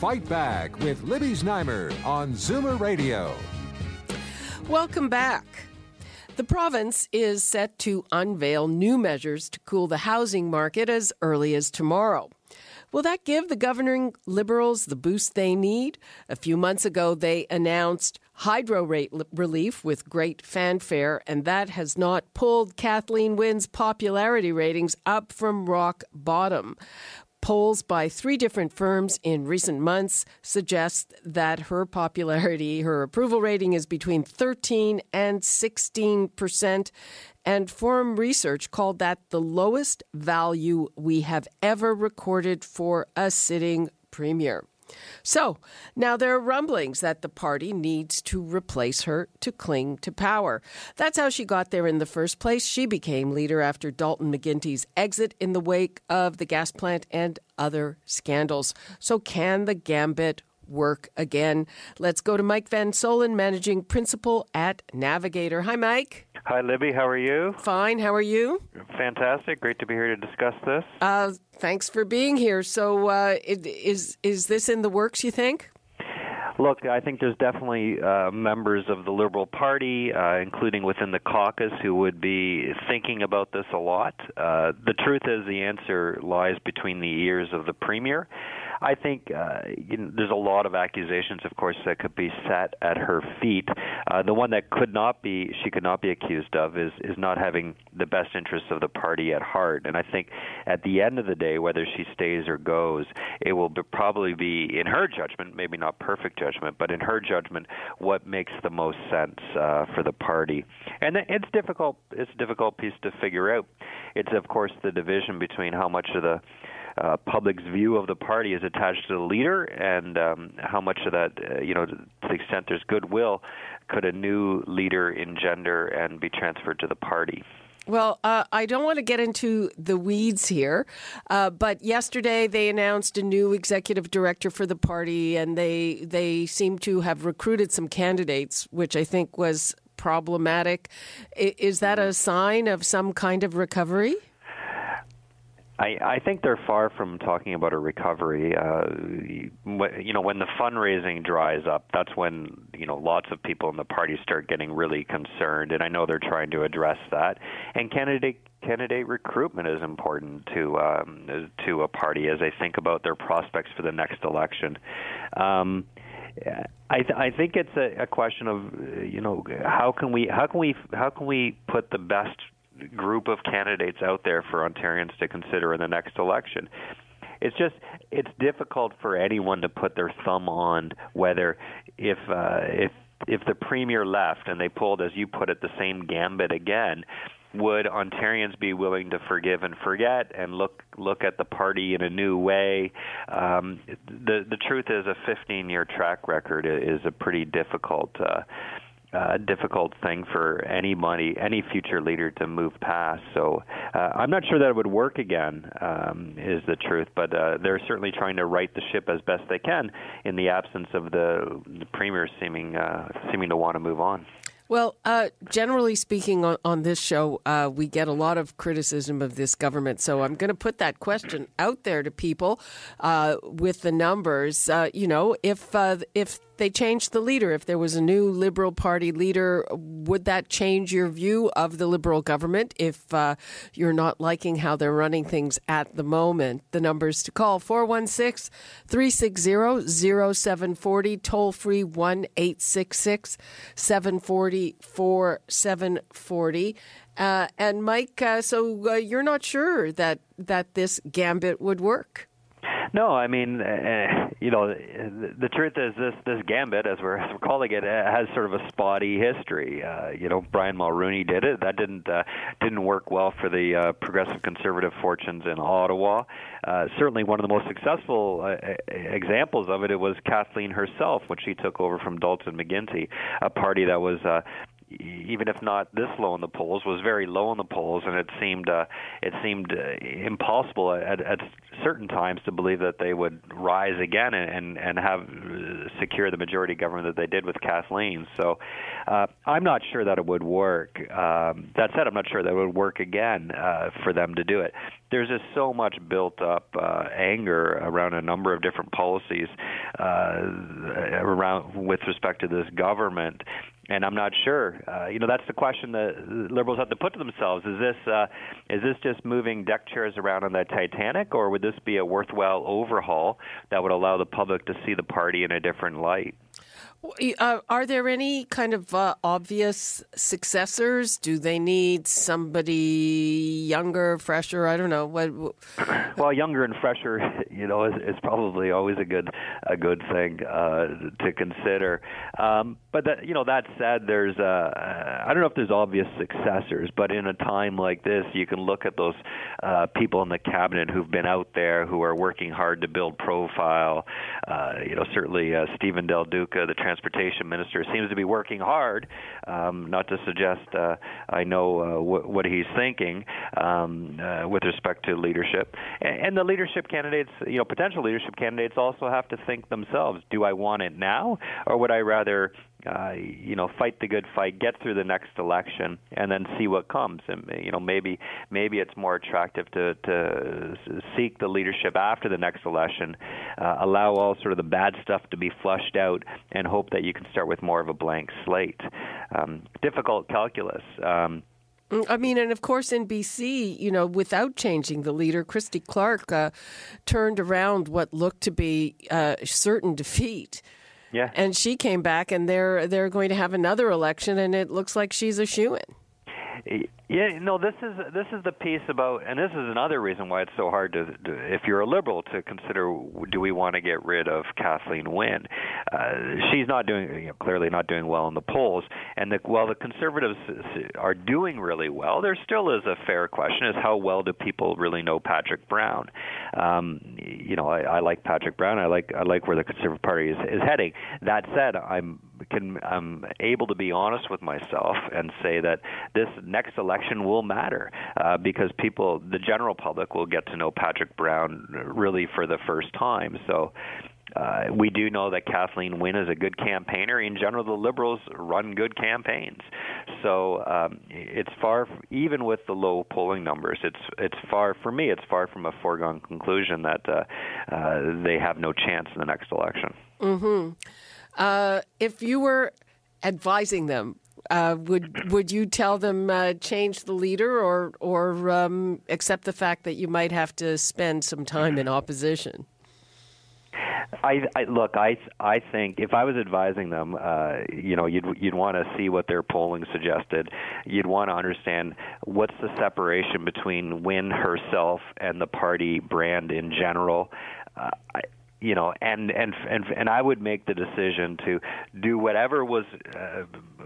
Fight Back with Libby Znaimer on Zoomer Radio. Welcome back. The province is set to unveil new measures to cool the housing market as early as tomorrow. Will that give the governing Liberals the boost they need? A few months ago, they announced hydro rate relief with great fanfare, and that has not pulled Kathleen Wynne's popularity ratings up from rock bottom. Polls by three different firms in recent months suggest that her popularity, her approval rating is between 13 and 16 percent. And Forum Research called that the lowest value we have ever recorded for a sitting premier. So now there are rumblings that the party needs to replace her to cling to power. That's how she got there in the first place. She became leader after Dalton McGuinty's exit in the wake of the gas plant and other scandals. So can the gambit work again? Let's go to Mike Van Soelen, managing principal at Navigator. Hi, Mike. Hi, Libby. How are you? Fine. How are you? Fantastic. Great to be here to discuss this. Uh, thanks for being here. So, uh, it, is is this in the works? You think? Look, I think there's definitely uh, members of the Liberal Party, uh, including within the caucus, who would be thinking about this a lot. Uh, the truth is, the answer lies between the ears of the Premier. I think uh, you know, there's a lot of accusations, of course, that could be set at her feet. Uh, the one that could not be, she could not be accused of, is is not having the best interests of the party at heart. And I think at the end of the day, whether she stays or goes, it will be, probably be, in her judgment, maybe not perfect judgment, but in her judgment, what makes the most sense uh, for the party. And it's difficult. It's a difficult piece to figure out. It's of course the division between how much of the uh, public's view of the party is attached to the leader, and um, how much of that, uh, you know, to the extent there's goodwill, could a new leader engender and be transferred to the party? Well, uh, I don't want to get into the weeds here, uh, but yesterday they announced a new executive director for the party, and they they seem to have recruited some candidates, which I think was problematic. Is that a sign of some kind of recovery? I, I think they're far from talking about a recovery. Uh, you know, when the fundraising dries up, that's when you know lots of people in the party start getting really concerned, and I know they're trying to address that. And candidate candidate recruitment is important to um, to a party as they think about their prospects for the next election. Um, I, th- I think it's a, a question of you know how can we how can we how can we put the best group of candidates out there for Ontarians to consider in the next election. It's just it's difficult for anyone to put their thumb on whether if uh, if if the premier left and they pulled, as you put it, the same gambit again, would Ontarians be willing to forgive and forget and look look at the party in a new way? Um, the the truth is, a 15 year track record is a pretty difficult. Uh, uh, difficult thing for anybody, any future leader to move past. So uh, I'm not sure that it would work again, um, is the truth. But uh, they're certainly trying to right the ship as best they can in the absence of the, the premier seeming uh, seeming to want to move on. Well, uh, generally speaking, on, on this show, uh, we get a lot of criticism of this government. So I'm going to put that question out there to people uh, with the numbers. Uh, you know, if uh, if they changed the leader, if there was a new Liberal Party leader, would that change your view of the Liberal government if uh, you're not liking how they're running things at the moment? The numbers to call 416 360 0740, toll free 1 866 740 4740. Uh, and Mike, uh, so uh, you're not sure that, that this gambit would work? No, I mean, uh, you know, the, the truth is this this gambit, as we're, as we're calling it, uh, has sort of a spotty history. Uh, you know, Brian Mulroney did it. That didn't uh, didn't work well for the uh, progressive conservative fortunes in Ottawa. Uh, certainly, one of the most successful uh, examples of it, it was Kathleen herself when she took over from Dalton McGuinty, a party that was uh, even if not this low in the polls, was very low in the polls, and it seemed uh, it seemed uh, impossible at, at certain times to believe that they would rise again and and have uh, secure the majority government that they did with Kathleen. So uh, I'm not sure that it would work. Um, that said, I'm not sure that it would work again uh, for them to do it. There's just so much built up uh, anger around a number of different policies uh, around with respect to this government and I'm not sure. Uh, you know, that's the question that liberals have to put to themselves: Is this uh, is this just moving deck chairs around on the Titanic, or would this be a worthwhile overhaul that would allow the public to see the party in a different light? Uh, are there any kind of uh, obvious successors? Do they need somebody younger, fresher? I don't know. What, well, younger and fresher, you know, is, is probably always a good a good thing uh, to consider. Um, but that, you know, that said, there's uh, I don't know if there's obvious successors, but in a time like this, you can look at those uh, people in the cabinet who've been out there who are working hard to build profile. Uh, you know, certainly uh, Steven Del Duca, the transportation minister, seems to be working hard. Um, not to suggest uh, I know uh, w- what he's thinking um, uh, with respect to leadership, and, and the leadership candidates, you know, potential leadership candidates also have to think themselves: Do I want it now, or would I rather uh, you know, fight the good fight, get through the next election, and then see what comes. And you know, maybe maybe it's more attractive to to seek the leadership after the next election, uh, allow all sort of the bad stuff to be flushed out, and hope that you can start with more of a blank slate. Um, difficult calculus. Um, mm, I mean, and of course, in BC, you know, without changing the leader, Christy Clark uh, turned around what looked to be uh, certain defeat yeah. And she came back, and they're they're going to have another election, and it looks like she's a shoo in. Yeah, no, this is this is the piece about, and this is another reason why it's so hard to, to if you're a liberal, to consider do we want to get rid of Kathleen Wynne? Uh, she's not doing, you know, clearly not doing well in the polls, and the, while the conservatives are doing really well, there still is a fair question: is how well do people really know Patrick Brown? Um, you know, I, I like Patrick Brown. I like I like where the Conservative Party is, is heading. That said, I'm can I'm able to be honest with myself and say that this next election will matter uh, because people, the general public, will get to know Patrick Brown really for the first time. So. Uh, we do know that Kathleen Wynne is a good campaigner. In general, the Liberals run good campaigns. So um, it's far, even with the low polling numbers, it's it's far for me. It's far from a foregone conclusion that uh, uh, they have no chance in the next election. Mm-hmm. Uh, if you were advising them, uh, would would you tell them uh, change the leader or or um, accept the fact that you might have to spend some time in opposition? I, I look. I I think if I was advising them, uh, you know, you'd you'd want to see what their polling suggested. You'd want to understand what's the separation between Wynne herself and the party brand in general. Uh, I, you know, and and and and I would make the decision to do whatever was uh,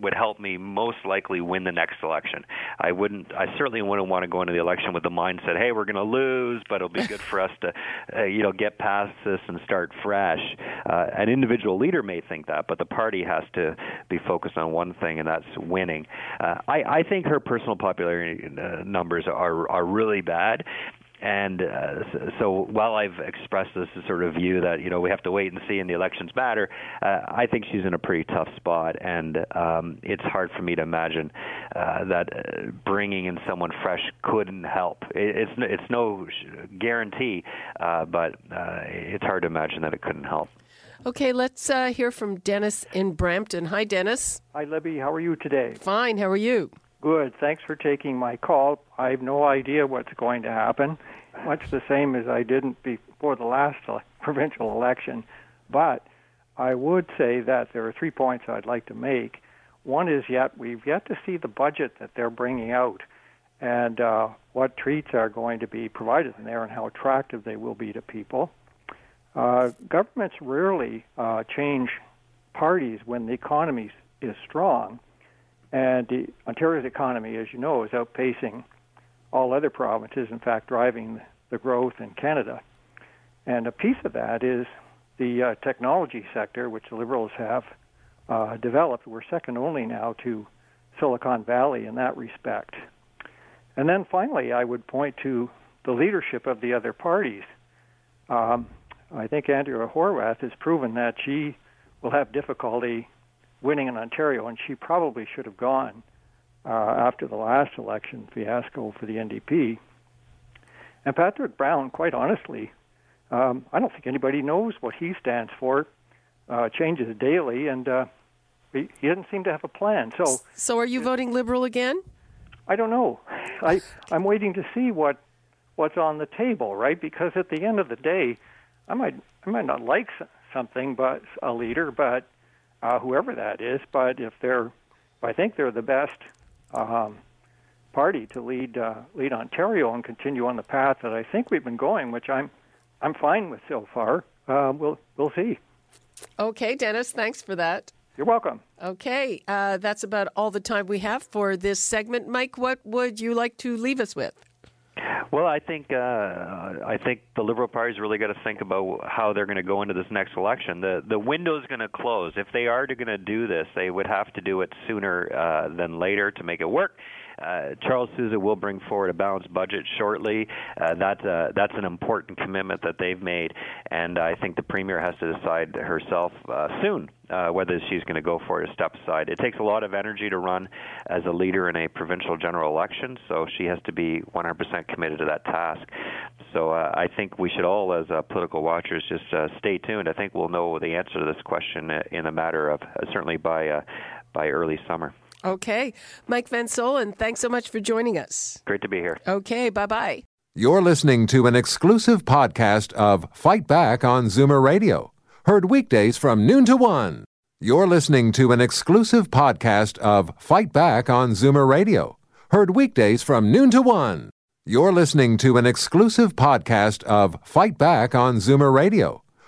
would help me most likely win the next election. I wouldn't. I certainly wouldn't want to go into the election with the mindset, "Hey, we're going to lose, but it'll be good for us to, uh, you know, get past this and start fresh." Uh, an individual leader may think that, but the party has to be focused on one thing, and that's winning. Uh, I, I think her personal popularity uh, numbers are are really bad, and uh, so while I've expressed this sort of view that you know we have to wait and see and the elections matter, uh, I think she's in a pretty tough spot, and um, it's hard for me to imagine uh, that uh, bringing in someone fresh couldn't help. It, it's it's no guarantee, uh, but uh, it's hard to imagine that it couldn't help. Okay, let's uh, hear from Dennis in Brampton. Hi, Dennis. Hi, Libby. How are you today? Fine. How are you? Good. Thanks for taking my call. I have no idea what's going to happen, much the same as I didn't before the last provincial election. But I would say that there are three points I'd like to make. One is yet we've yet to see the budget that they're bringing out, and uh, what treats are going to be provided in there, and how attractive they will be to people. Uh, governments rarely uh, change parties when the economy is strong, and the Ontario's economy, as you know, is outpacing all other provinces. In fact, driving the growth in Canada. And a piece of that is the uh, technology sector, which the Liberals have uh, developed. We're second only now to Silicon Valley in that respect. And then finally, I would point to the leadership of the other parties. Um, I think Andrea Horwath has proven that she will have difficulty winning in Ontario, and she probably should have gone uh, after the last election fiasco for the NDP. And Patrick Brown, quite honestly, um, I don't think anybody knows what he stands for. Uh, changes daily, and uh, he, he doesn't seem to have a plan. So, so are you voting Liberal again? I don't know. I I'm waiting to see what what's on the table, right? Because at the end of the day, I might I might not like something, but a leader, but uh, whoever that is. But if they're, if I think they're the best um, party to lead uh, lead Ontario and continue on the path that I think we've been going, which I'm I'm fine with so far. Uh, we'll we'll see. Okay, Dennis, thanks for that. You're welcome. Okay, uh, that's about all the time we have for this segment. Mike, what would you like to leave us with? Well, I think uh, I think the Liberal Party's really got to think about how they're going to go into this next election. The the window's going to close. If they are going to do this, they would have to do it sooner uh, than later to make it work. Uh, Charles Sousa will bring forward a balanced budget shortly. Uh, that's uh, that's an important commitment that they've made, and I think the premier has to decide herself uh, soon uh, whether she's going to go for it or step aside. It takes a lot of energy to run as a leader in a provincial general election, so she has to be 100% committed to that task. So uh, I think we should all, as uh, political watchers, just uh, stay tuned. I think we'll know the answer to this question in a matter of uh, certainly by uh, by early summer. Okay. Mike Van Soelen, thanks so much for joining us. Great to be here. Okay, bye bye. You're listening to an exclusive podcast of Fight Back on Zoomer Radio, heard weekdays from noon to one. You're listening to an exclusive podcast of Fight Back on Zoomer Radio, heard weekdays from noon to one. You're listening to an exclusive podcast of Fight Back on Zoomer Radio